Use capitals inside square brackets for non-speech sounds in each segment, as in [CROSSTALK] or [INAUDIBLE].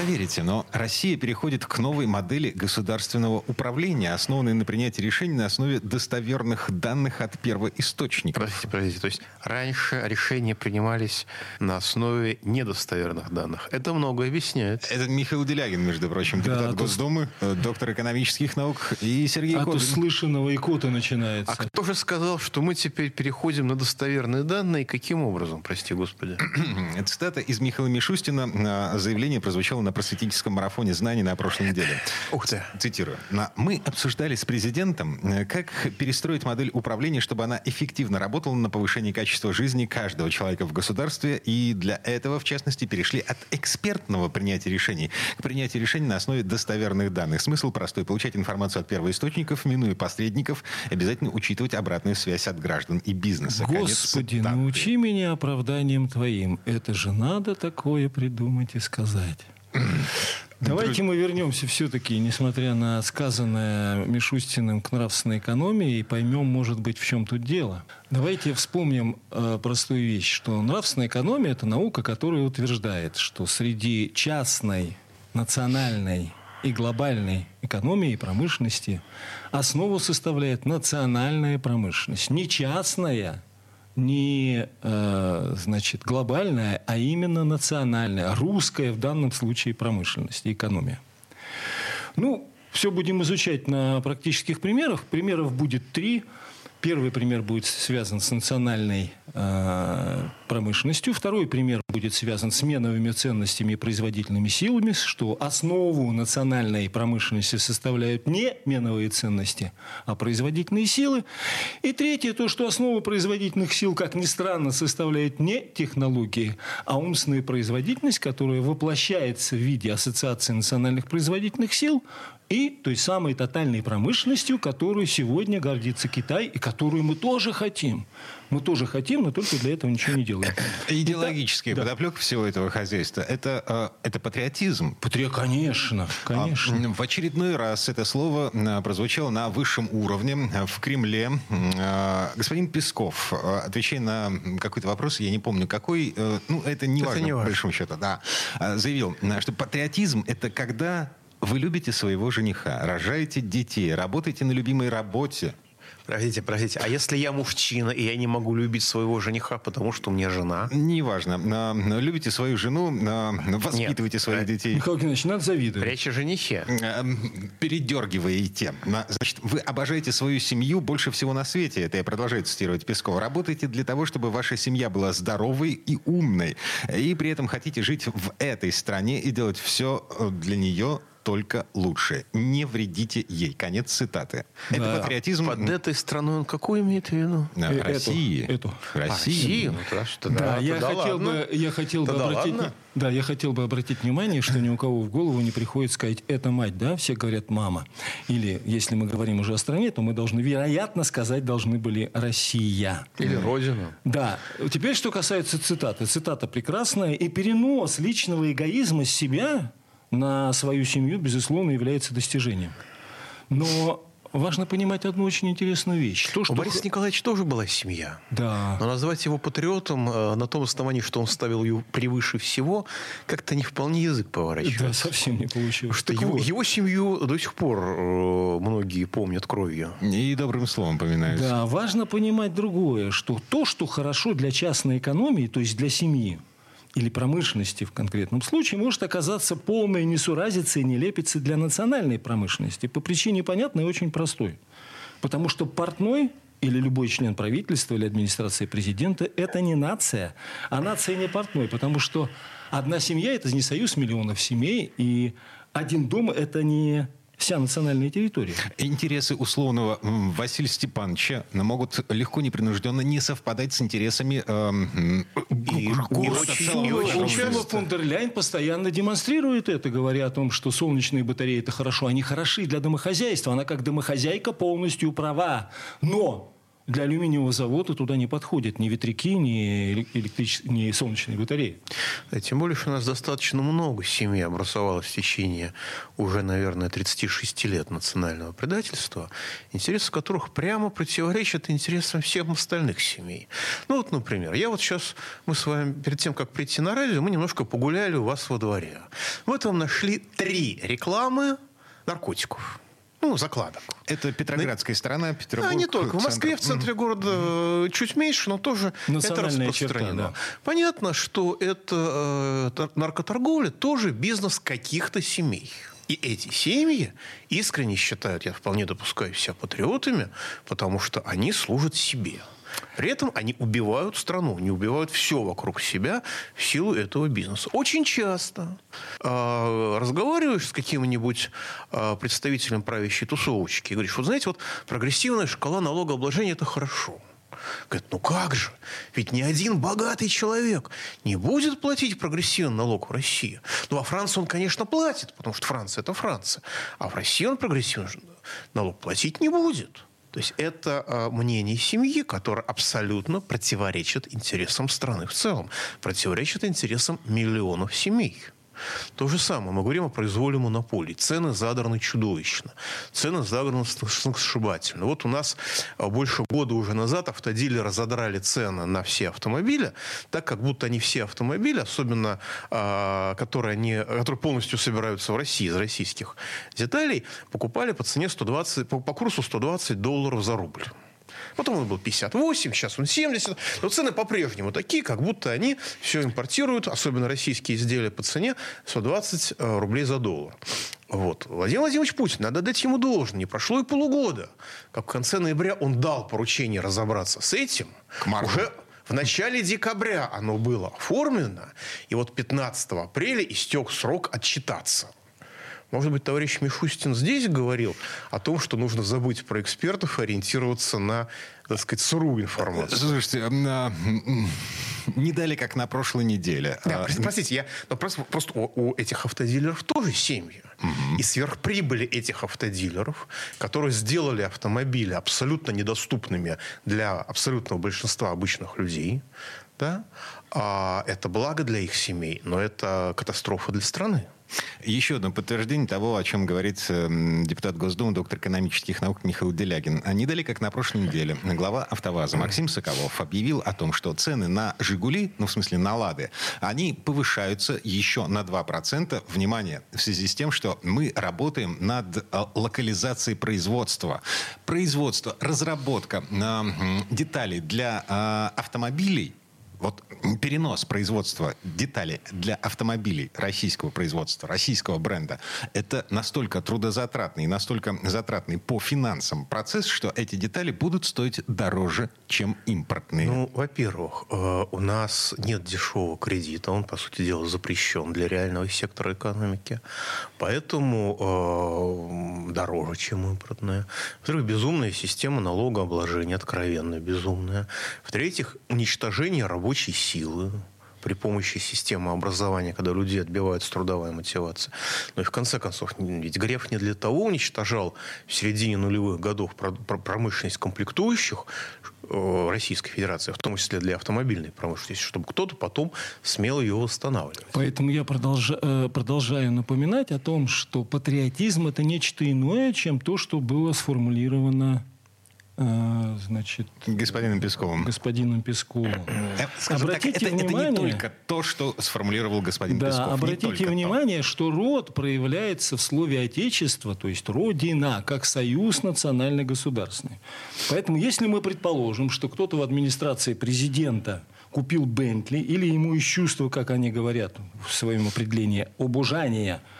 Поверите, но Россия переходит к новой модели государственного управления, основанной на принятии решений на основе достоверных данных от первоисточника. Простите, простите. То есть раньше решения принимались на основе недостоверных данных. Это много объясняет. Это Михаил Делягин, между прочим, Да, депутат а то- Госдумы, э, доктор экономических наук, и Сергей От Кобин. услышанного икота начинается. А кто же сказал, что мы теперь переходим на достоверные данные? Каким образом, прости господи? [CLEARS THROAT] Это цитата из Михаила Мишустина. э, Заявление прозвучало на просветительском марафоне знаний на прошлой неделе. Ух ты. Цитирую. «На- Мы обсуждали с президентом, э, как перестроить модель управления, чтобы она эффективно работала на повышение качества жизни каждого человека в государстве. И для этого, в частности, перешли от экспертного принятия решений к принятию решений на основе достоверных данных. Смысл простой. Получать информацию от первоисточников, минуя посредников, обязательно учитывать обратную связь от граждан и бизнеса. Господи, научи меня оправданием твоим. Это же надо такое придумать и сказать. Давайте мы вернемся все-таки, несмотря на сказанное Мишустиным к нравственной экономии, и поймем, может быть, в чем тут дело. Давайте вспомним э, простую вещь, что нравственная экономия – это наука, которая утверждает, что среди частной, национальной и глобальной экономии и промышленности основу составляет национальная промышленность. Не частная, не э, значит, глобальная, а именно национальная, русская в данном случае промышленность и экономия. Ну, все будем изучать на практических примерах. Примеров будет три. Первый пример будет связан с национальной э, промышленностью. Второй пример будет связан с меновыми ценностями и производительными силами, что основу национальной промышленности составляют не меновые ценности, а производительные силы. И третье, то, что основу производительных сил, как ни странно, составляет не технологии, а умственная производительность, которая воплощается в виде ассоциации национальных производительных сил и той самой тотальной промышленностью, которой сегодня гордится Китай и которую мы тоже хотим. Мы тоже хотим, но только для этого ничего не делаем. [CLEARS THROAT] Идеологическая Да. подоплека всего этого хозяйства это, это патриотизм. Патри- Конечно, конечно. А, В очередной раз это слово а, прозвучало на высшем уровне а, в Кремле. А, Господин Песков, а, отвечая на какой-то вопрос, я не помню какой, э, ну это не Это важно, не по важно. большому счету, да, а, заявил, а, что патриотизм это когда вы любите своего жениха, рожаете детей, работаете на любимой работе. Простите, простите. А если я мужчина, и я не могу любить своего жениха, потому что у меня жена? Неважно. а, Любите свою жену, а, воспитывайте своих Э, детей. Михаил Геннадьевич, надо завидовать. Речь о женихе. Передергиваете. На- Значит, вы обожаете свою семью больше всего на свете. Это я продолжаю цитировать Пескова. Работаете для того, чтобы ваша семья была здоровой и умной. И при этом хотите жить в этой стране и делать все э, для нее только лучше. Не вредите ей. Конец цитаты. Это Да. патриотизм Под этой страной он какой имеет в виду? э, Э, эту, России. эту. А, России. Ну, что, Да, да, я хотел ладно. бы, я хотел бы обратить, ладно. да, я хотел бы обратить внимание, что ни у кого в голову не приходит сказать "это мать", да, все говорят "мама". Или, если мы говорим уже о стране, то мы должны, вероятно, сказать должны были "Россия". Или родина. Да. Теперь, что касается цитаты. Цитата прекрасная. И перенос личного эгоизма с себя на свою семью, безусловно, является достижением. Но важно понимать одну очень интересную вещь. То, что... У Бориса Николаевича тоже была семья. Да. Но назвать его патриотом э, на том основании, что он ставил ее превыше всего, как-то не вполне язык Да, поворачивается. совсем не получилось. Что его, вот. его семью до сих пор э, многие помнят кровью. И добрым словом поминаюсь. Да, важно понимать другое, что то, что хорошо для частной экономии, то есть для семьи или промышленности в конкретном случае, может оказаться полной несуразицей и нелепицей для национальной промышленности по причине понятной и очень простой. Потому что портной или любой член правительства или администрации президента – это не нация, а нация не портной, потому что одна семья – это не союз миллионов семей, и один дом – это не вся национальная территория. Интересы условного Василия Степановича могут легко непринужденно не совпадать с интересами эм, И- города и в очень- целом. и очень Урсула часто. фон дер Ляйн постоянно демонстрирует это, говоря о том, что солнечные батареи это хорошо. Они хороши для домохозяйства. Она как домохозяйка полностью права. Но Для алюминиевого завода туда не подходят ни ветряки, ни, электрич... ни солнечные батареи. Тем более, что у нас достаточно много семей образовалось в течение уже, наверное, 36 лет национального предательства, интересы которых прямо противоречат интересам всех остальных семей. Ну вот, например, я вот сейчас, мы с вами перед тем, как прийти на радио, мы немножко погуляли у вас во дворе. Мы там нашли три рекламы наркотиков ну, закладок. Это Петроградская на... сторона, Петербург. А не только. В Москве, в центре города mm чуть меньше, но тоже это распространено. Черта, да. Понятно, что это э, наркоторговля тоже бизнес каких-то семей. И эти семьи искренне считают, я вполне допускаю себя патриотами, потому что они служат себе. При этом они убивают страну, не убивают все вокруг себя в силу этого бизнеса. Очень часто э, разговариваешь с каким-нибудь э, представителем правящей тусовочки и говоришь, вот знаете, вот прогрессивная шкала налогообложения – это хорошо. Говорит, ну как же? Ведь ни один богатый человек не будет платить прогрессивный налог в России. Ну, а Франция он, конечно, платит, потому что Франция – это Франция. А в России он прогрессивный налог платить не будет. То есть это э, мнение семьи, которое абсолютно противоречит интересам страны в целом, противоречит интересам миллионов семей. То же самое. Мы говорим о произволе монополии. Цены задраны чудовищно. Цены задраны сшибательно. Вот у нас а, больше года уже назад автодилеры задрали цены на все автомобили, так как будто они все автомобили, особенно а, которые, они, которые полностью собираются в России, из российских деталей, покупали по цене 120, по, по курсу 120 долларов за рубль. Потом он был 58, сейчас он 70. Но цены по-прежнему такие, как будто они все импортируют, особенно российские изделия по цене 120 э, рублей за доллар. Вот. Владимир Владимирович Путин, надо дать ему должное. Не прошло и полугода, как в конце ноября он дал поручение разобраться с этим. К Уже в начале декабря оно было оформлено, и вот 15 апреля истек срок отчитаться. Может быть, товарищ Мишустин здесь говорил о том, что нужно забыть про экспертов и ориентироваться на, так сказать, сырую информацию. Слушайте, а, не дали как на прошлой неделе. Да, а, простите, я ну, просто, просто у, у этих автодилеров тоже семьи. Угу. И сверхприбыли этих автодилеров, которые сделали автомобили абсолютно недоступными для абсолютного большинства обычных людей, да, а это благо для их семей, но это катастрофа для страны. Еще одно подтверждение того, о чем говорит эм, депутат Госдумы, доктор экономических наук Михаил Делягин. Не дали, как на прошлой неделе, глава «АвтоВАЗа» Максим Соколов объявил о том, что цены на «Жигули», ну, в смысле, на «Лады», они повышаются еще на 2%. Внимание, в связи с тем, что мы работаем над э, локализацией производства. Производство, разработка э, деталей для э, автомобилей – вот перенос производства деталей для автомобилей российского производства, российского бренда, это настолько трудозатратный и настолько затратный по финансам процесс, что эти детали будут стоить дороже, чем импортные. Ну, во-первых, э, у нас нет дешевого кредита, он, по сути дела, запрещен для реального сектора экономики, поэтому э, дороже, чем импортная. Во-вторых, безумная система налогообложения, откровенно безумная. В-третьих, уничтожение работы рабочей силы при помощи системы образования, когда люди отбиваются трудовая мотивация. Но и в конце концов, ведь Греф не для того уничтожал в середине нулевых годов промышленность комплектующих э, Российской Федерации, в том числе для автомобильной промышленности, чтобы кто-то потом смело ее восстанавливал. Поэтому я продолжаю, э, продолжаю напоминать о том, что патриотизм это нечто иное, чем то, что было сформулировано значит, господином Песковым. Господином Песковым. Э, скажем обратите так, это, внимание, это не только то, что сформулировал господин да, Песков. Обратите внимание, то. что род проявляется в слове «отечество», то есть «родина», как союз национально-государственный. Поэтому, если мы предположим, что кто-то в администрации президента купил Бентли, или ему из чувства, как они говорят в своем определении, обожания –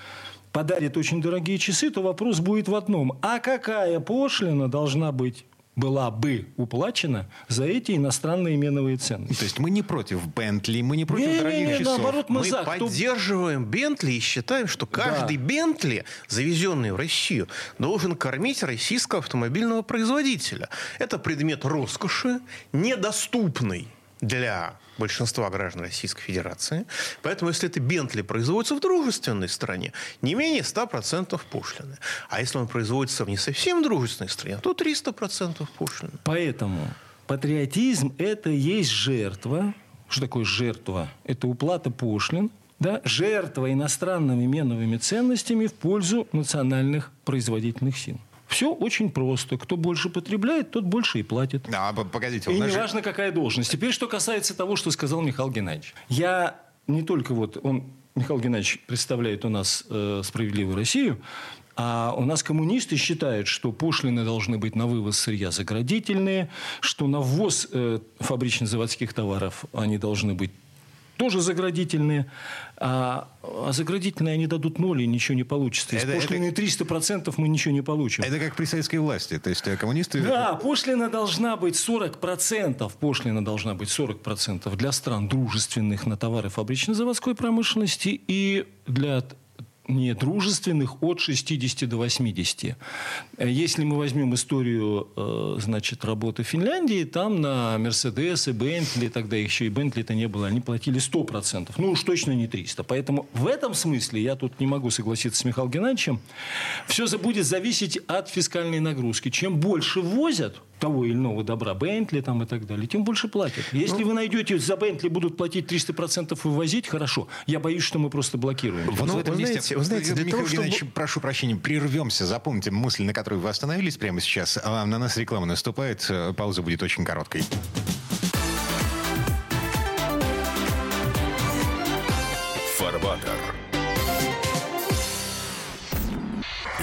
подарит очень дорогие часы, то вопрос будет в одном. А какая пошлина должна быть была бы уплачена за эти иностранные меновые цены. То есть мы не против Бентли, мы не против не, дорогих не, не, часов. Наоборот, мы, мы за. поддерживаем Бентли и считаем, что каждый да. Бентли, завезенный в Россию, должен кормить российского автомобильного производителя. Это предмет роскоши, недоступный для большинства граждан Российской Федерации. Поэтому, если это Бентли производится в дружественной стране, не менее 100% пошлины. А если он производится в не совсем дружественной стране, то 300% пошлины. Поэтому патриотизм – это есть жертва. Что такое жертва? Это уплата пошлин, да, жертва иностранными меновыми ценностями в пользу национальных производительных сил. Все очень просто. Кто больше потребляет, тот больше и платит. А, погодите. И неважно, какая должность. Теперь, что касается того, что сказал Михаил Геннадьевич. Я не только вот... Он, Михаил Геннадьевич представляет у нас э, «Справедливую Россию», а у нас коммунисты считают, что пошлины должны быть на вывоз сырья заградительные, что на ввоз э, фабрично-заводских товаров они должны быть тоже заградительные. А, а заградительные они дадут ноль, и ничего не получится. Из это, пошлины это... 300% мы ничего не получим. Это как при советской власти. То есть э, коммунисты... Да, пошлина должна быть 40%. Пошлина должна быть 40% для стран дружественных на товары фабрично-заводской промышленности и для недружественных от 60 до 80. Если мы возьмем историю э, значит, работы Финляндии, там на Мерседес и Бентли, тогда еще и Бентли-то не было, они платили 100%. Ну уж точно не 300. Поэтому в этом смысле я тут не могу согласиться с Михаилом Геннадьевичем. Все будет зависеть от фискальной нагрузки. Чем больше возят, того или иного добра, Бентли там и так далее, тем больше платят. Если ну, вы найдете, за Бентли будут платить 300% вывозить, хорошо. Я боюсь, что мы просто блокируем. Вот ну, в этом вы месте, знаете, вы знаете, для Михаил того, чтобы... прошу прощения, прервемся. Запомните мысль, на которой вы остановились прямо сейчас. А на нас реклама наступает. Пауза будет очень короткой. Фарбатер.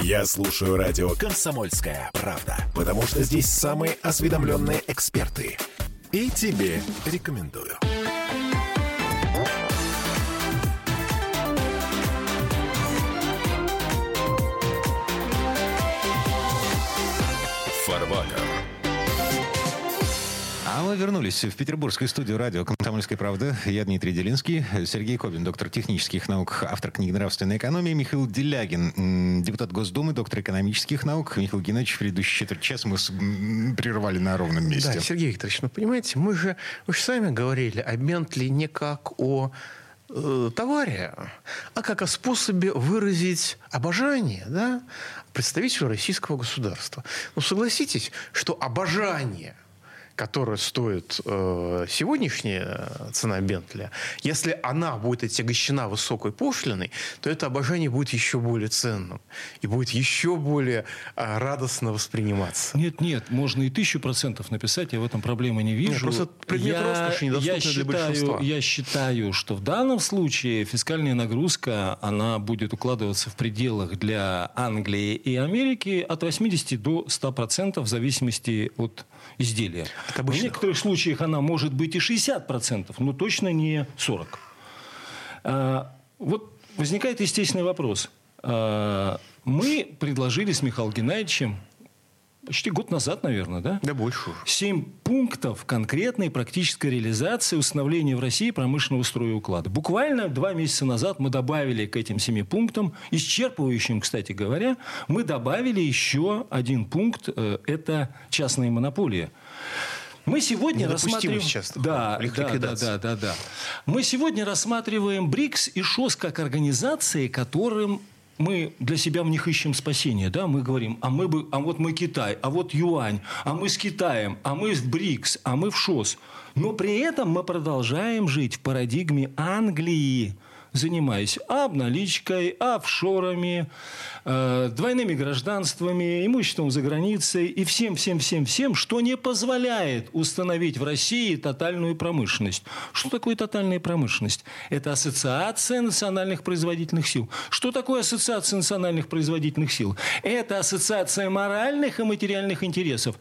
Я слушаю радио «Комсомольская правда», потому что здесь самые осведомленные эксперты. И тебе рекомендую. А мы вернулись в петербургскую студию радио «Комсомольская правда». Я Дмитрий Делинский, Сергей Кобин, доктор технических наук, автор книги «Нравственная экономия», Михаил Делягин, депутат Госдумы, доктор экономических наук. Михаил Геннадьевич, в предыдущий четверть часа мы прервали на ровном месте. Да, Сергей Викторович, ну понимаете, мы же, вы же сами говорили о Бентли не как о э, товаре, а как о способе выразить обожание да, представителю российского государства. Ну, согласитесь, что обожание – которая стоит э, сегодняшняя цена Бентля, если она будет отягощена высокой пошлиной, то это обожание будет еще более ценным и будет еще более э, радостно восприниматься. Нет, нет, можно и тысячу процентов написать, я в этом проблемы не вижу. Нет, просто предмет я, роскоши недоступный я считаю, для большинства. Я считаю, что в данном случае фискальная нагрузка, она будет укладываться в пределах для Англии и Америки от 80 до 100 процентов в зависимости от изделия. В некоторых случаях она может быть и 60%, но точно не 40%. А, вот возникает естественный вопрос. А, мы предложили с Михаилом Геннадьевичем почти год назад, наверное, да? Да больше. Семь пунктов конкретной практической реализации установления в России промышленного строя уклада. Буквально два месяца назад мы добавили к этим семи пунктам, исчерпывающим, кстати говоря, мы добавили еще один пункт, э, это частные монополии. Мы сегодня рассматриваем... сейчас да, да, да, да, да, да. Мы сегодня рассматриваем БРИКС и ШОС как организации, которым мы для себя в них ищем спасение, да, мы говорим, а мы бы, а вот мы Китай, а вот Юань, а мы с Китаем, а мы в БРИКС, а мы в ШОС. Но при этом мы продолжаем жить в парадигме Англии, занимаясь обналичкой, офшорами, э, двойными гражданствами, имуществом за границей и всем, всем, всем, всем, что не позволяет установить в России тотальную промышленность. Что такое тотальная промышленность? Это ассоциация национальных производительных сил. Что такое ассоциация национальных производительных сил? Это ассоциация моральных и материальных интересов.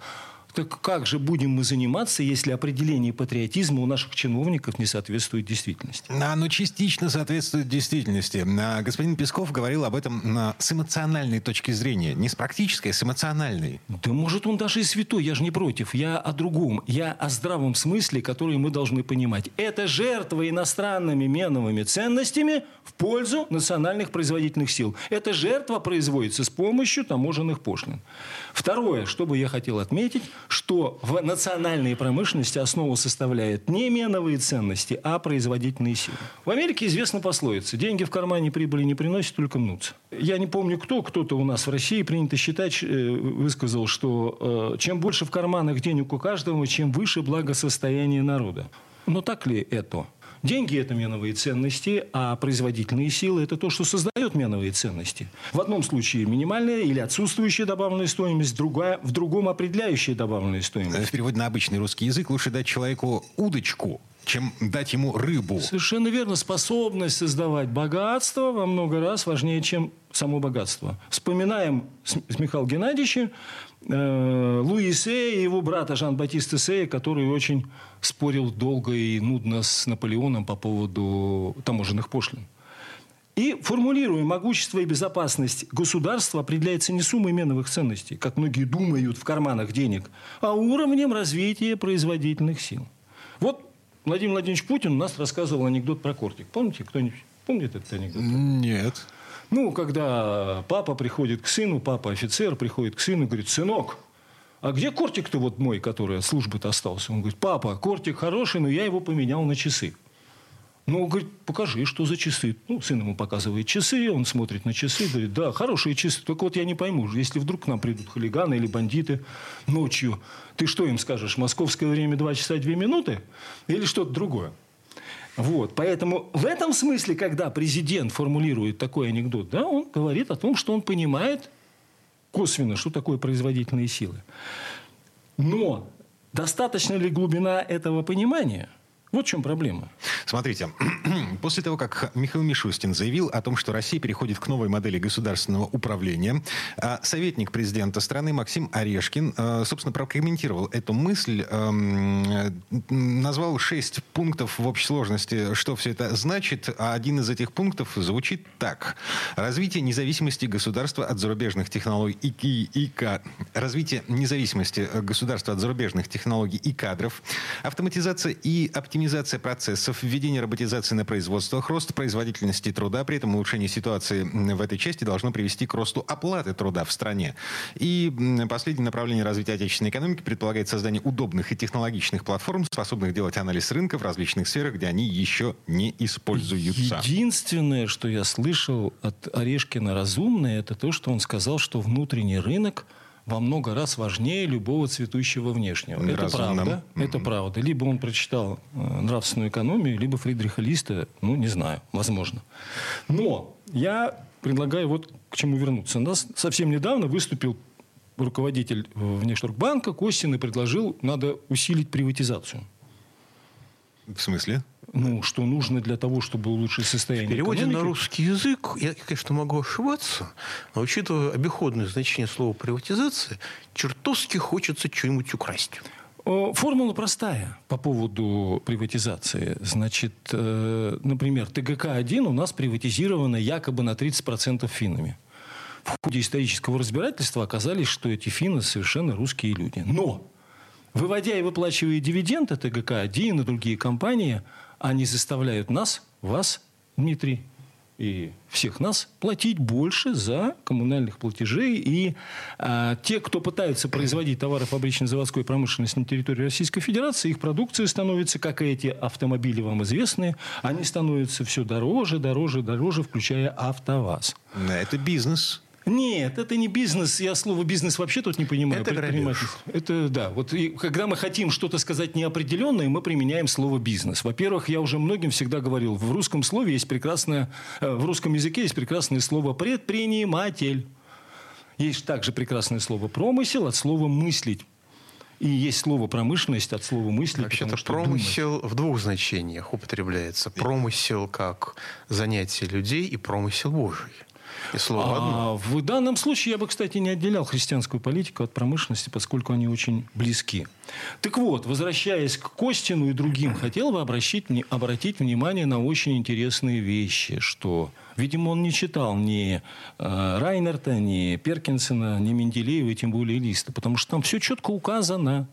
Так как же будем мы заниматься, если определение патриотизма у наших чиновников не соответствует действительности? Оно частично соответствует действительности. А, господин Песков говорил об этом с эмоциональной точки зрения. Не с практической, а с эмоциональной. Да может он даже и святой, я же не против. Я о другом. Я о здравом смысле, который мы должны понимать. Это жертва иностранными меновыми ценностями в пользу национальных производительных сил. Эта жертва производится с помощью таможенных пошлин. Второе, что бы я хотел отметить – что в национальной промышленности основу составляют не меновые ценности, а производительные силы. В Америке известна пословица «деньги в кармане прибыли не приносят, только мнутся». Я не помню кто, кто-то у нас в России принято считать, э, высказал, что э, чем больше в карманах денег у каждого, чем выше благосостояние народа. Но так ли это? Деньги – это меновые ценности, а производительные силы – это то, что создает меновые ценности. В одном случае минимальная или отсутствующая добавленная стоимость, другая, в другом определяющая добавленная стоимость. В переводе на обычный русский язык лучше дать человеку удочку, чем дать ему рыбу. Совершенно верно. Способность создавать богатство во много раз важнее, чем само богатство. Вспоминаем с Михаилом Геннадьевичем э, Луи Сея и его брата Жан-Батиста Сея, который очень спорил долго и нудно с Наполеоном по поводу таможенных пошлин. И формулируя могущество и безопасность государства определяется не суммой меновых ценностей, как многие думают в карманах денег, а уровнем развития производительных сил. Вот Владимир Владимирович Путин у нас рассказывал анекдот про кортик. Помните, кто-нибудь помнит этот анекдот? Нет. Ну, когда папа приходит к сыну, папа офицер приходит к сыну и говорит, сынок, а где кортик-то вот мой, который от службы-то остался? Он говорит, папа, кортик хороший, но я его поменял на часы. Ну, говорит, покажи, что за часы. Ну, сын ему показывает часы, он смотрит на часы, говорит, да, хорошие часы, только вот я не пойму, если вдруг к нам придут хулиганы или бандиты ночью, ты что им скажешь, московское время 2 часа 2 минуты или что-то другое? Вот. Поэтому в этом смысле, когда президент формулирует такой анекдот, да, он говорит о том, что он понимает косвенно, что такое производительные силы. Но достаточно ли глубина этого понимания – вот в чем проблема. Смотрите, [CLEARS THROAT] после того, как Михаил Мишустин заявил о том, что Россия переходит к новой модели государственного управления, а советник президента страны Максим Орешкин, а, собственно, прокомментировал эту мысль, назвал шесть пунктов в общей сложности, что все это значит, а один из этих пунктов звучит так. Развитие независимости государства от зарубежных технологий и, и, и развитие независимости государства от зарубежных технологий и кадров, автоматизация и оптимизация оптимизация процессов, введение роботизации на производствах, рост производительности труда, при этом улучшение ситуации в этой части должно привести к росту оплаты труда в стране. И последнее направление развития отечественной экономики предполагает создание удобных и технологичных платформ, способных делать анализ рынка в различных сферах, где они еще не используются. Единственное, что я слышал от Орешкина разумное, это то, что он сказал, что внутренний рынок – во много раз важнее любого цветущего внешнего. Это правда. Mm-hmm. Это правда. Либо он прочитал э, нравственную экономию, либо Фридриха Листа, ну, не знаю, возможно. Но я предлагаю вот к чему вернуться. У нас совсем недавно выступил руководитель Внешторгбанка Костин и предложил, надо усилить приватизацию. В смысле? Ну, что нужно для того, чтобы улучшить состояние В переводе экономики. на русский язык, я, конечно, могу ошибаться, но учитывая обиходное значение слова «приватизация», чертовски хочется что-нибудь украсть. Формула простая по поводу приватизации. Значит, э, например, ТГК-1 у нас приватизировано якобы на 30% финнами. В ходе исторического разбирательства оказались, что эти финны совершенно русские люди. Но, выводя и выплачивая дивиденды ТГК-1 и другие компании – они заставляют нас, вас, Дмитрий, и всех нас платить больше за коммунальных платежей. И а, те, кто пытаются производить товары фабрично-заводской промышленности на территории Российской Федерации, их продукция становится, как и эти автомобили вам известные, они становятся все дороже, дороже, дороже, включая АвтоВАЗ. Это бизнес. Нет, это не бизнес. Я слово бизнес вообще тут не понимаю. Это предпринимательство. Это да. Вот и, когда мы хотим что-то сказать неопределенное, мы применяем слово бизнес. Во-первых, я уже многим всегда говорил, в русском слове есть прекрасное, э, в русском языке есть прекрасное слово предприниматель. Есть также прекрасное слово промысел от слова мыслить. И есть слово промышленность от слова мысли. Вообще-то промысел думать. в двух значениях употребляется. Промысел как занятие людей и промысел Божий. И слово а, В данном случае я бы, кстати, не отделял христианскую политику от промышленности, поскольку они очень близки. Так вот, возвращаясь к Костину и другим, хотел бы обращить, обратить внимание на очень интересные вещи, что, видимо, он не читал ни э, Райнерта, ни Перкинсона, ни Менделеева, и тем более Листа, потому что там все четко указано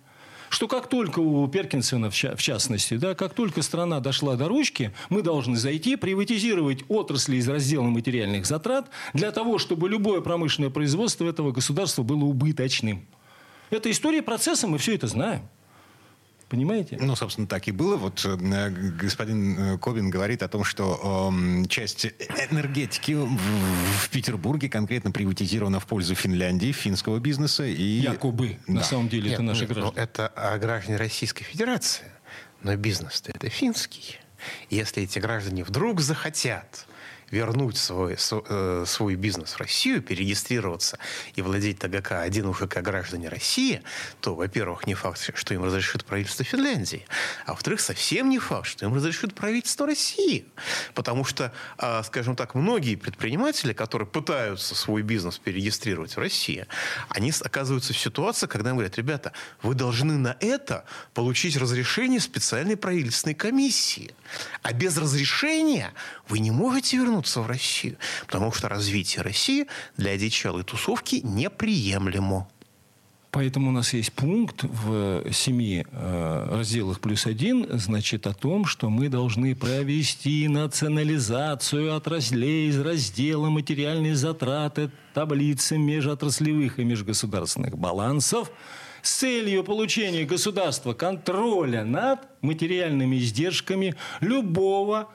что как только у Перкинсона, в частности, да, как только страна дошла до ручки, мы должны зайти, приватизировать отрасли из раздела материальных затрат для того, чтобы любое промышленное производство этого государства было убыточным. Это история процесса, мы все это знаем. Понимаете? Ну, собственно, так и было. Вот э, господин э, Кобин говорит о том, что э, часть энергетики в, в Петербурге конкретно приватизирована в пользу Финляндии, финского бизнеса. И... Якобы. Да. На самом деле нет, это наши граждане. Ну, это граждане Российской Федерации. Но бизнес-то это финский. Если эти граждане вдруг захотят вернуть свой, э, свой бизнес в Россию, перерегистрироваться и владеть ТГК один как граждане России, то, во-первых, не факт, что им разрешит правительство Финляндии, а во-вторых, совсем не факт, что им разрешит правительство России. Потому что, а, скажем так, многие предприниматели, которые пытаются свой бизнес перерегистрировать в России, они оказываются в ситуации, когда им говорят, ребята, вы должны на это получить разрешение специальной правительственной комиссии. А без разрешения вы не можете вернуться в Россию, потому что развитие России для одичалой тусовки неприемлемо. Поэтому у нас есть пункт в семи э, разделах плюс один, значит, о том, что мы должны провести национализацию отраслей из раздела материальные затраты таблицы межотраслевых и межгосударственных балансов с целью получения государства контроля над материальными издержками любого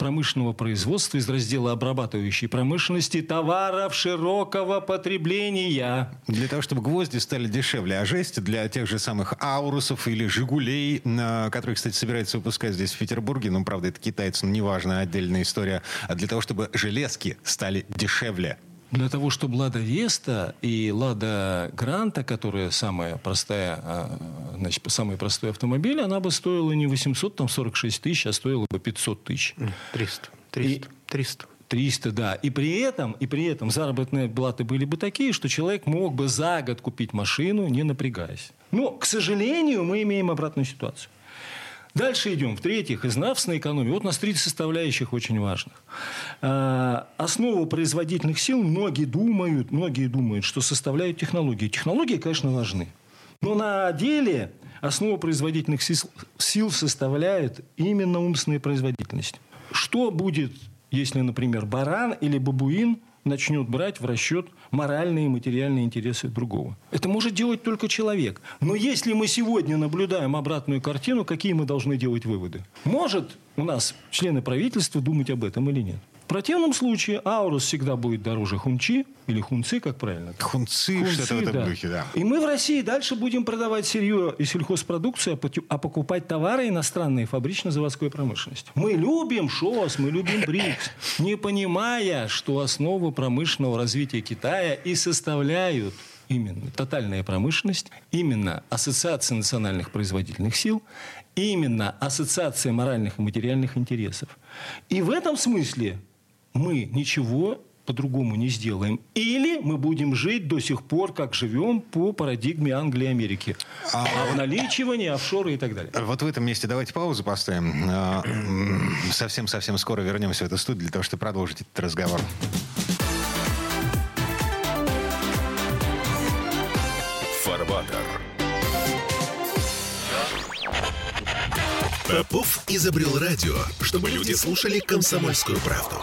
промышленного производства из раздела обрабатывающей промышленности товаров широкого потребления. Для того, чтобы гвозди стали дешевле, а жесть для тех же самых аурусов или жигулей, которые, кстати, собираются выпускать здесь в Петербурге, ну, правда, это китайцы, но неважно, отдельная история, а для того, чтобы железки стали дешевле. Для того, чтобы Лада Веста и Лада Гранта, которая самая простая, значит, самый простой автомобиль, она бы стоила не 800, там 46 тысяч, а стоила бы 500 тысяч. 300. 300. И, 300. 300, да. И при этом, и при этом заработные платы были бы такие, что человек мог бы за год купить машину, не напрягаясь. Но, к сожалению, мы имеем обратную ситуацию. Дальше идем. В-третьих, из нравственной экономии. Вот у нас три составляющих очень важных. А, основу производительных сил многие думают, многие думают, что составляют технологии. Технологии, конечно, важны. Но на деле основу производительных сил составляет именно умственная производительность. Что будет, если, например, баран или бабуин – начнет брать в расчет моральные и материальные интересы другого. Это может делать только человек. Но если мы сегодня наблюдаем обратную картину, какие мы должны делать выводы? Может у нас члены правительства думать об этом или нет? Противном случае Аурус всегда будет дороже Хунчи или Хунцы, как правильно? Хунцы, хунцы что-то в этом да. духе, да. И мы в России дальше будем продавать сырье и сельхозпродукцию, а покупать товары иностранные фабрично-заводской промышленности. Мы любим ШОС, мы любим БРИКС, не понимая, что основу промышленного развития Китая и составляют именно тотальная промышленность, именно Ассоциация национальных производительных сил, именно Ассоциация моральных и материальных интересов. И в этом смысле мы ничего по-другому не сделаем. Или мы будем жить до сих пор, как живем по парадигме Англии и Америки. А, а наличивание, офшоры и так далее. Вот в этом месте давайте паузу поставим. А, совсем-совсем скоро вернемся в эту студию для того, чтобы продолжить этот разговор. Фарбатер. Попов изобрел радио, чтобы люди слушали комсомольскую правду.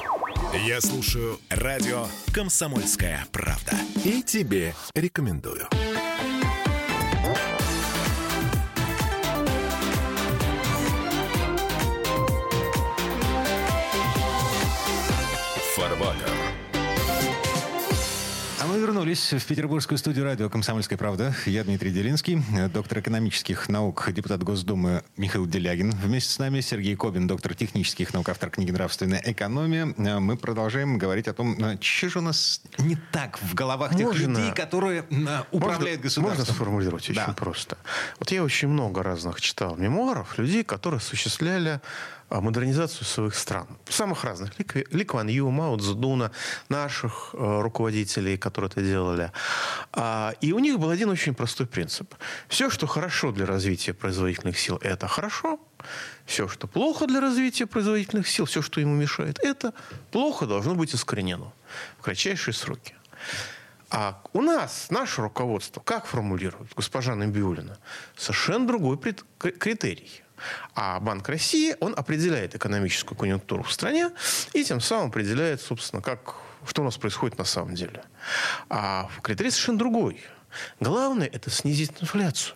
Я слушаю радио «Комсомольская правда». И тебе рекомендую. Мы вернулись в петербургскую студию радио «Комсомольская правда». Я Дмитрий Делинский, доктор экономических наук, депутат Госдумы Михаил Делягин. Вместе с нами Сергей Кобин, доктор технических наук, автор книги «Нравственная экономия». Мы продолжаем говорить о том, что же у нас не так в головах тех можно, людей, которые управляют можно, государством. Можно сформулировать очень да. просто. Вот я очень много разных читал мемуаров людей, которые осуществляли модернизацию своих стран. Самых разных. Ли Кван Ю, Мао Цзэдуна, наших э, руководителей, которые это делали. А, и у них был один очень простой принцип. Все, что хорошо для развития производительных сил, это хорошо. Все, что плохо для развития производительных сил, все, что ему мешает, это плохо должно быть искоренено в кратчайшие сроки. А у нас, наше руководство, как формулирует госпожа Набиулина? Совершенно другой критерий. А Банк России, он определяет экономическую конъюнктуру в стране и тем самым определяет, собственно, как, что у нас происходит на самом деле. А критерий совершенно другой. Главное – это снизить инфляцию.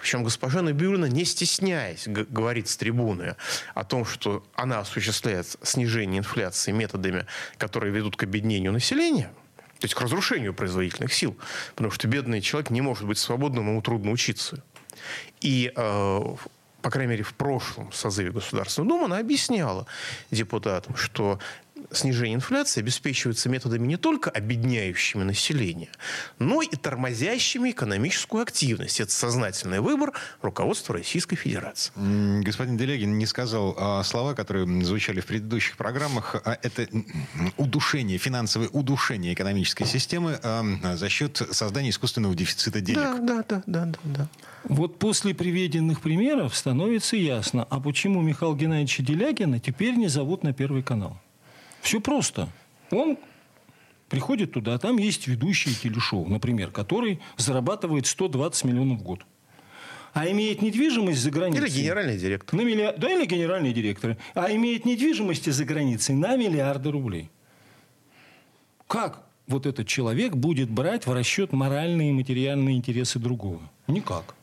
Причем госпожа Набиулина, не стесняясь, говорит с трибуны о том, что она осуществляет снижение инфляции методами, которые ведут к обеднению населения, то есть к разрушению производительных сил, потому что бедный человек не может быть свободным, ему трудно учиться. И э, по крайней мере, в прошлом созыве Государственной Думы, она объясняла депутатам, что снижение инфляции обеспечивается методами не только обедняющими население, но и тормозящими экономическую активность. Это сознательный выбор руководства Российской Федерации. Господин Делегин не сказал а, слова, которые звучали в предыдущих программах. А это удушение, финансовое удушение экономической системы а, за счет создания искусственного дефицита денег. Да, да, да, да, да. да. Вот после приведенных примеров становится ясно, а почему Михаила Геннадьевича Делягина теперь не зовут на Первый канал. Все просто. Он приходит туда, там есть ведущий телешоу, например, который зарабатывает 120 миллионов в год. А имеет недвижимость за границей... Или генеральный директор. На миллиар... Да, или генеральный директор. А имеет недвижимости за границей на миллиарды рублей. Как вот этот человек будет брать в расчет моральные и материальные интересы другого? Никак.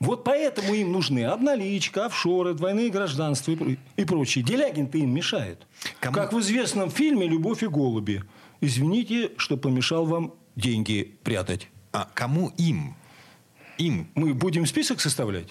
Вот поэтому им нужны обналичка, офшоры, двойные гражданства и, и прочее. Делягин-то им мешает. Кому? Как в известном фильме «Любовь и голуби». Извините, что помешал вам деньги прятать. А кому им? Им. Мы будем список составлять?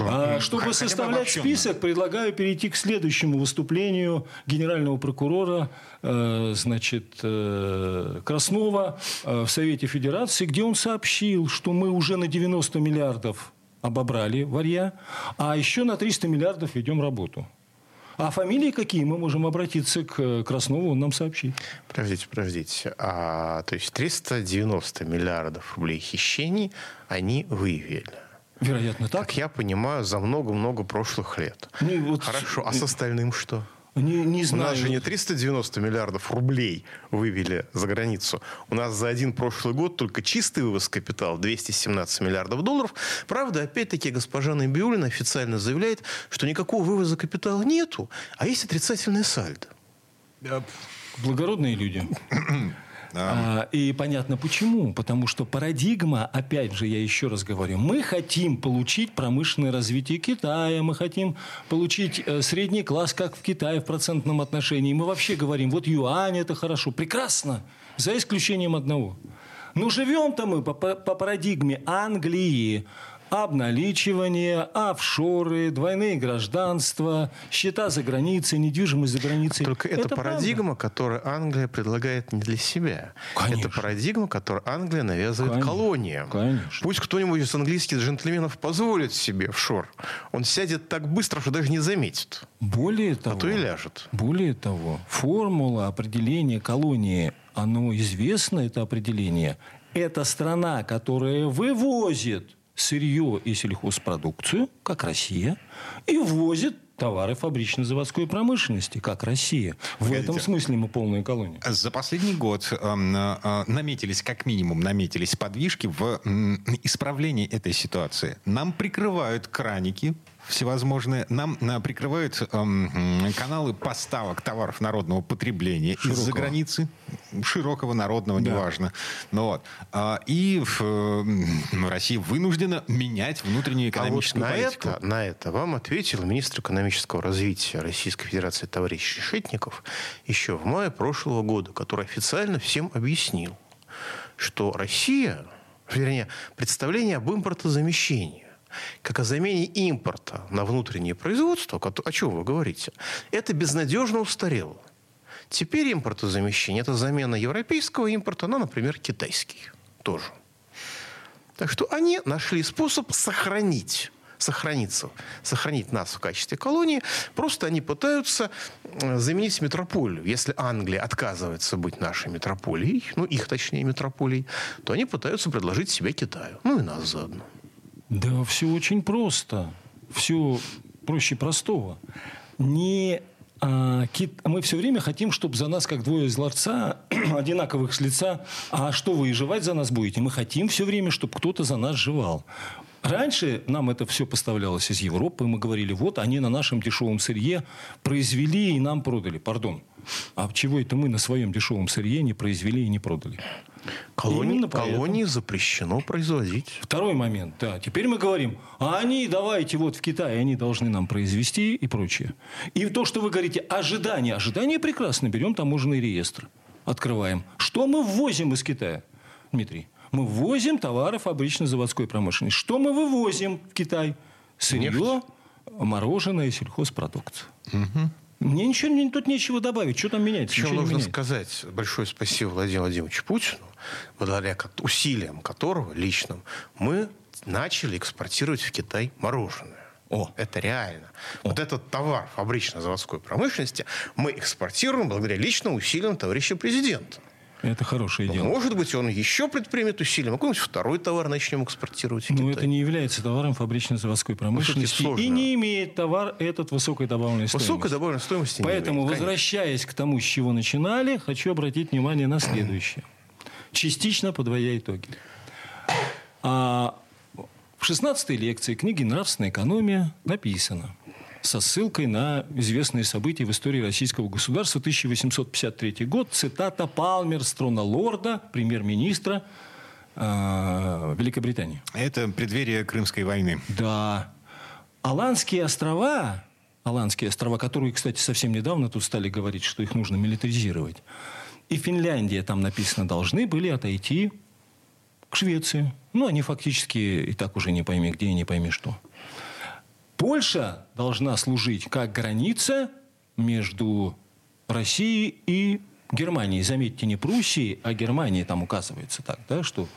А, чтобы составлять список, предлагаю перейти к следующему выступлению генерального прокурора э, значит, э, Краснова э, в Совете Федерации, где он сообщил, что мы уже на 90 миллиардов обобрали варья, а еще на 300 миллиардов ведем работу. А фамилии какие? Мы можем обратиться к Краснову, он нам сообщит. Подождите, подождите. А, то есть 390 миллиардов рублей хищений они выявили. Вероятно, так. Как я понимаю, за много-много прошлых лет. Ну, вот... Хорошо, а с остальным что? Не, не знаю. У нас же не 390 миллиардов рублей вывели за границу. У нас за один прошлый год только чистый вывоз капитала 217 миллиардов долларов. Правда, опять-таки, госпожа Набиулина официально заявляет, что никакого вывоза капитала нету, а есть отрицательное сальдо. Благородные люди. [CLEARS THROAT] А, и понятно почему. Потому что парадигма, опять же, я еще раз говорю, мы хотим получить промышленное развитие Китая, мы хотим получить э, средний класс, как в Китае в процентном отношении. Мы вообще говорим, вот юань это хорошо, прекрасно, за исключением одного. Но живем-то мы по, по парадигме Англии, обналичивание, офшоры, двойные гражданства, счета за границей, недвижимость за границей. Только это, это парадигма, правда. которую Англия предлагает не для себя. Конечно. Это парадигма, которую Англия навязывает Конечно. колониям. Конечно. Пусть кто-нибудь из английских джентльменов позволит себе офшор. Он сядет так быстро, что даже не заметит. Более того, а то и ляжет. Более того, формула определения колонии, оно известно, это определение. Это страна, которая вывозит сырье и сельхозпродукцию, как Россия, и ввозит товары фабрично-заводской промышленности, как Россия. В Погодите. этом смысле мы полная колония. За последний год э, э, наметились, как минимум, наметились подвижки в исправлении этой ситуации. Нам прикрывают краники всевозможные. Нам на, прикрывают эм, каналы поставок товаров народного потребления из-за границы. Широкого, народного, да. неважно. Ну, вот. а, и в, э, Россия вынуждена менять внутреннюю экономическую а вот на политику. Это, на это вам ответил министр экономического развития Российской Федерации товарищ Решетников еще в мае прошлого года, который официально всем объяснил, что Россия, вернее, представление об импортозамещении как о замене импорта на внутреннее производство, о чем вы говорите, это безнадежно устарело. Теперь импортозамещение – это замена европейского импорта на, например, китайский тоже. Так что они нашли способ сохранить сохраниться, сохранить нас в качестве колонии. Просто они пытаются э, заменить метрополию. Если Англия отказывается быть нашей метрополией, ну, их, точнее, метрополией, то они пытаются предложить себя Китаю. Ну, и нас заодно. Да все очень просто. Все проще простого. Не а, кит... Мы все время хотим, чтобы за нас, как двое из ларца, [CLEARS THROAT] одинаковых с лица, а что вы и жевать за нас будете? Мы хотим все время, чтобы кто-то за нас жевал. Раньше нам это все поставлялось из Европы, мы говорили, вот они на нашем дешевом сырье произвели и нам продали. Пардон. А чего это мы на своем дешевом сырье не произвели и не продали? Колонии, колонии запрещено производить. Второй момент, да. Теперь мы говорим, а они, давайте вот в Китае, они должны нам произвести и прочее. И то, что вы говорите, ожидания. Ожидания прекрасно. Берем таможенный реестр. Открываем. Что мы ввозим из Китая, Дмитрий? Мы ввозим товары фабрично-заводской промышленности. Что мы вывозим в Китай? Сырье, Нефть. мороженое, сельхозпродукцию. Угу. Мне ничего тут нечего добавить. Что там меняется? Еще нужно сказать большое спасибо Владимиру Владимировичу Путину, благодаря усилиям которого личным мы начали экспортировать в Китай мороженое. О, это реально. О. Вот этот товар фабрично-заводской промышленности мы экспортируем благодаря личным усилиям товарища президента. Это хорошее дело. Может быть, он еще предпримет усилия. Мы какой-нибудь второй товар начнем экспортировать Но это не является товаром фабрично-заводской промышленности. И не имеет товар этот высокой добавленной стоимости. Высокой добавленной стоимости Поэтому, имеет, возвращаясь к тому, с чего начинали, хочу обратить внимание на следующее. Частично подводя итоги. А в 16 лекции книги «Нравственная экономия» написано – со ссылкой на известные события в истории российского государства 1853 год. Цитата Палмерстрона Лорда, премьер-министра э, Великобритании. Это преддверие Крымской войны. Да. Аландские острова, Аландские острова, которые, кстати, совсем недавно тут стали говорить, что их нужно милитаризировать, и Финляндия, там написано, должны были отойти к Швеции. Ну, они фактически и так уже не пойми где и не пойми что. Польша должна служить как граница между Россией и Германией. Заметьте, не Пруссией, а Германией там указывается так, да, что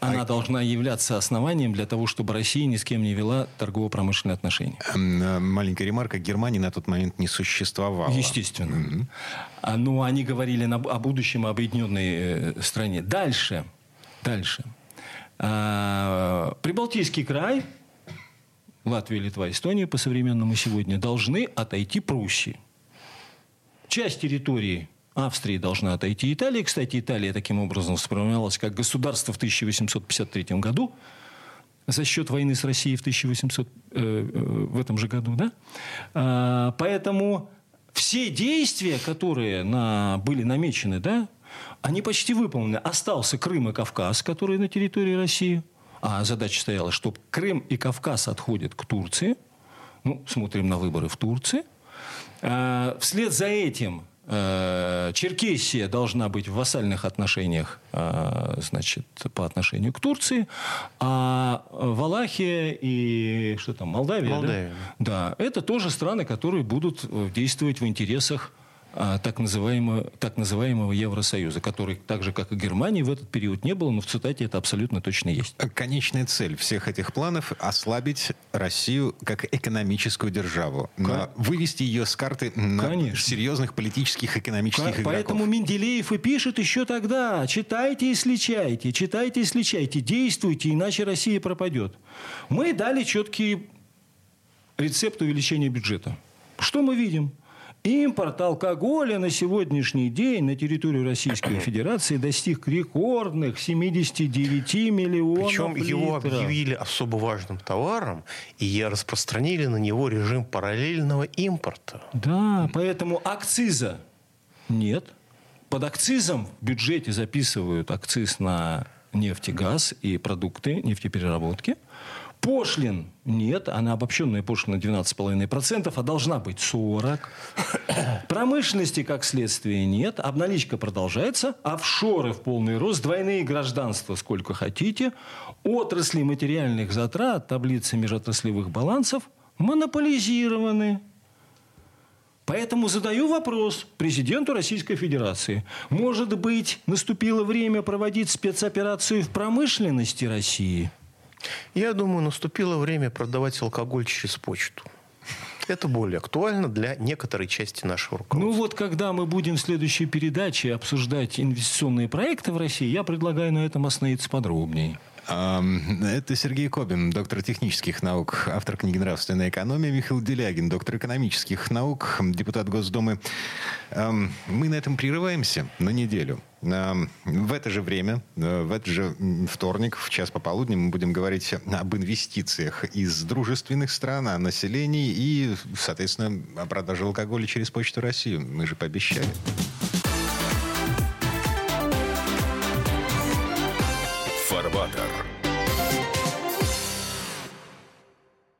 она а... должна являться основанием для того, чтобы Россия ни с кем не вела торгово-промышленные отношения. Э, маленькая ремарка. Германии на тот момент не существовало. Естественно. Mm-hmm. А, ну, они говорили о будущем объединенной э, стране. Дальше. Дальше. А, Прибалтийский край – Латвия, Литва, Эстония по современному сегодня должны отойти Пруссии. Часть территории Австрии должна отойти Италии. Кстати, Италия таким образом сформировалась как государство в 1853 году за счет войны с Россией в 1800 э, э, в этом же году, да? А, поэтому все действия, которые на, были намечены, да, они почти выполнены. Остался Крым и Кавказ, которые на территории России – а задача стояла, что Крым и Кавказ отходят к Турции. Ну, смотрим на выборы в Турции. А, вслед за этим Черкесия должна быть в вассальных отношениях, а, значит, по отношению к Турции, а Валахия и что там, Молдавия, Молдавия. Да? да, это тоже страны, которые будут действовать в интересах так называемого, так называемого Евросоюза, который, так же, как и Германии, в этот период не было, но в цитате это абсолютно точно есть. Конечная цель всех этих планов – ослабить Россию как экономическую державу. Но вывести ее с карты на Конечно. серьезных политических, экономических К- игроков. Поэтому Менделеев и пишет еще тогда «Читайте и сличайте, читайте и сличайте, действуйте, иначе Россия пропадет». Мы дали четкий рецепт увеличения бюджета. Что мы видим? Импорт алкоголя на сегодняшний день на территорию Российской [COUGHS] Федерации достиг рекордных 79 миллионов Причем литров. его объявили особо важным товаром и распространили на него режим параллельного импорта. Да, поэтому акциза нет. Под акцизом в бюджете записывают акциз на нефть и газ и продукты нефтепереработки – Пошлин нет, она обобщенная пошлина 12,5%, а должна быть 40%. [COUGHS] Промышленности, как следствие, нет. Обналичка продолжается. Офшоры в полный рост. Двойные гражданства сколько хотите. Отрасли материальных затрат, таблицы межотраслевых балансов монополизированы. Поэтому задаю вопрос президенту Российской Федерации. Может быть, наступило время проводить спецоперацию в промышленности России – я думаю, наступило время продавать алкоголь через почту. Это более актуально для некоторой части нашего руководства. Ну вот, когда мы будем в следующей передаче обсуждать инвестиционные проекты в России, я предлагаю на этом остановиться подробнее. Это Сергей Кобин, доктор технических наук, автор книги «Нравственная экономия», Михаил Делягин, доктор экономических наук, депутат Госдумы. Мы на этом прерываемся на неделю. В это же время, э, в этот же вторник, в час пополудни, мы будем говорить об инвестициях из дружественных стран, о населении и, соответственно, о продаже алкоголя через Почту России. Мы же пообещали. Культиватор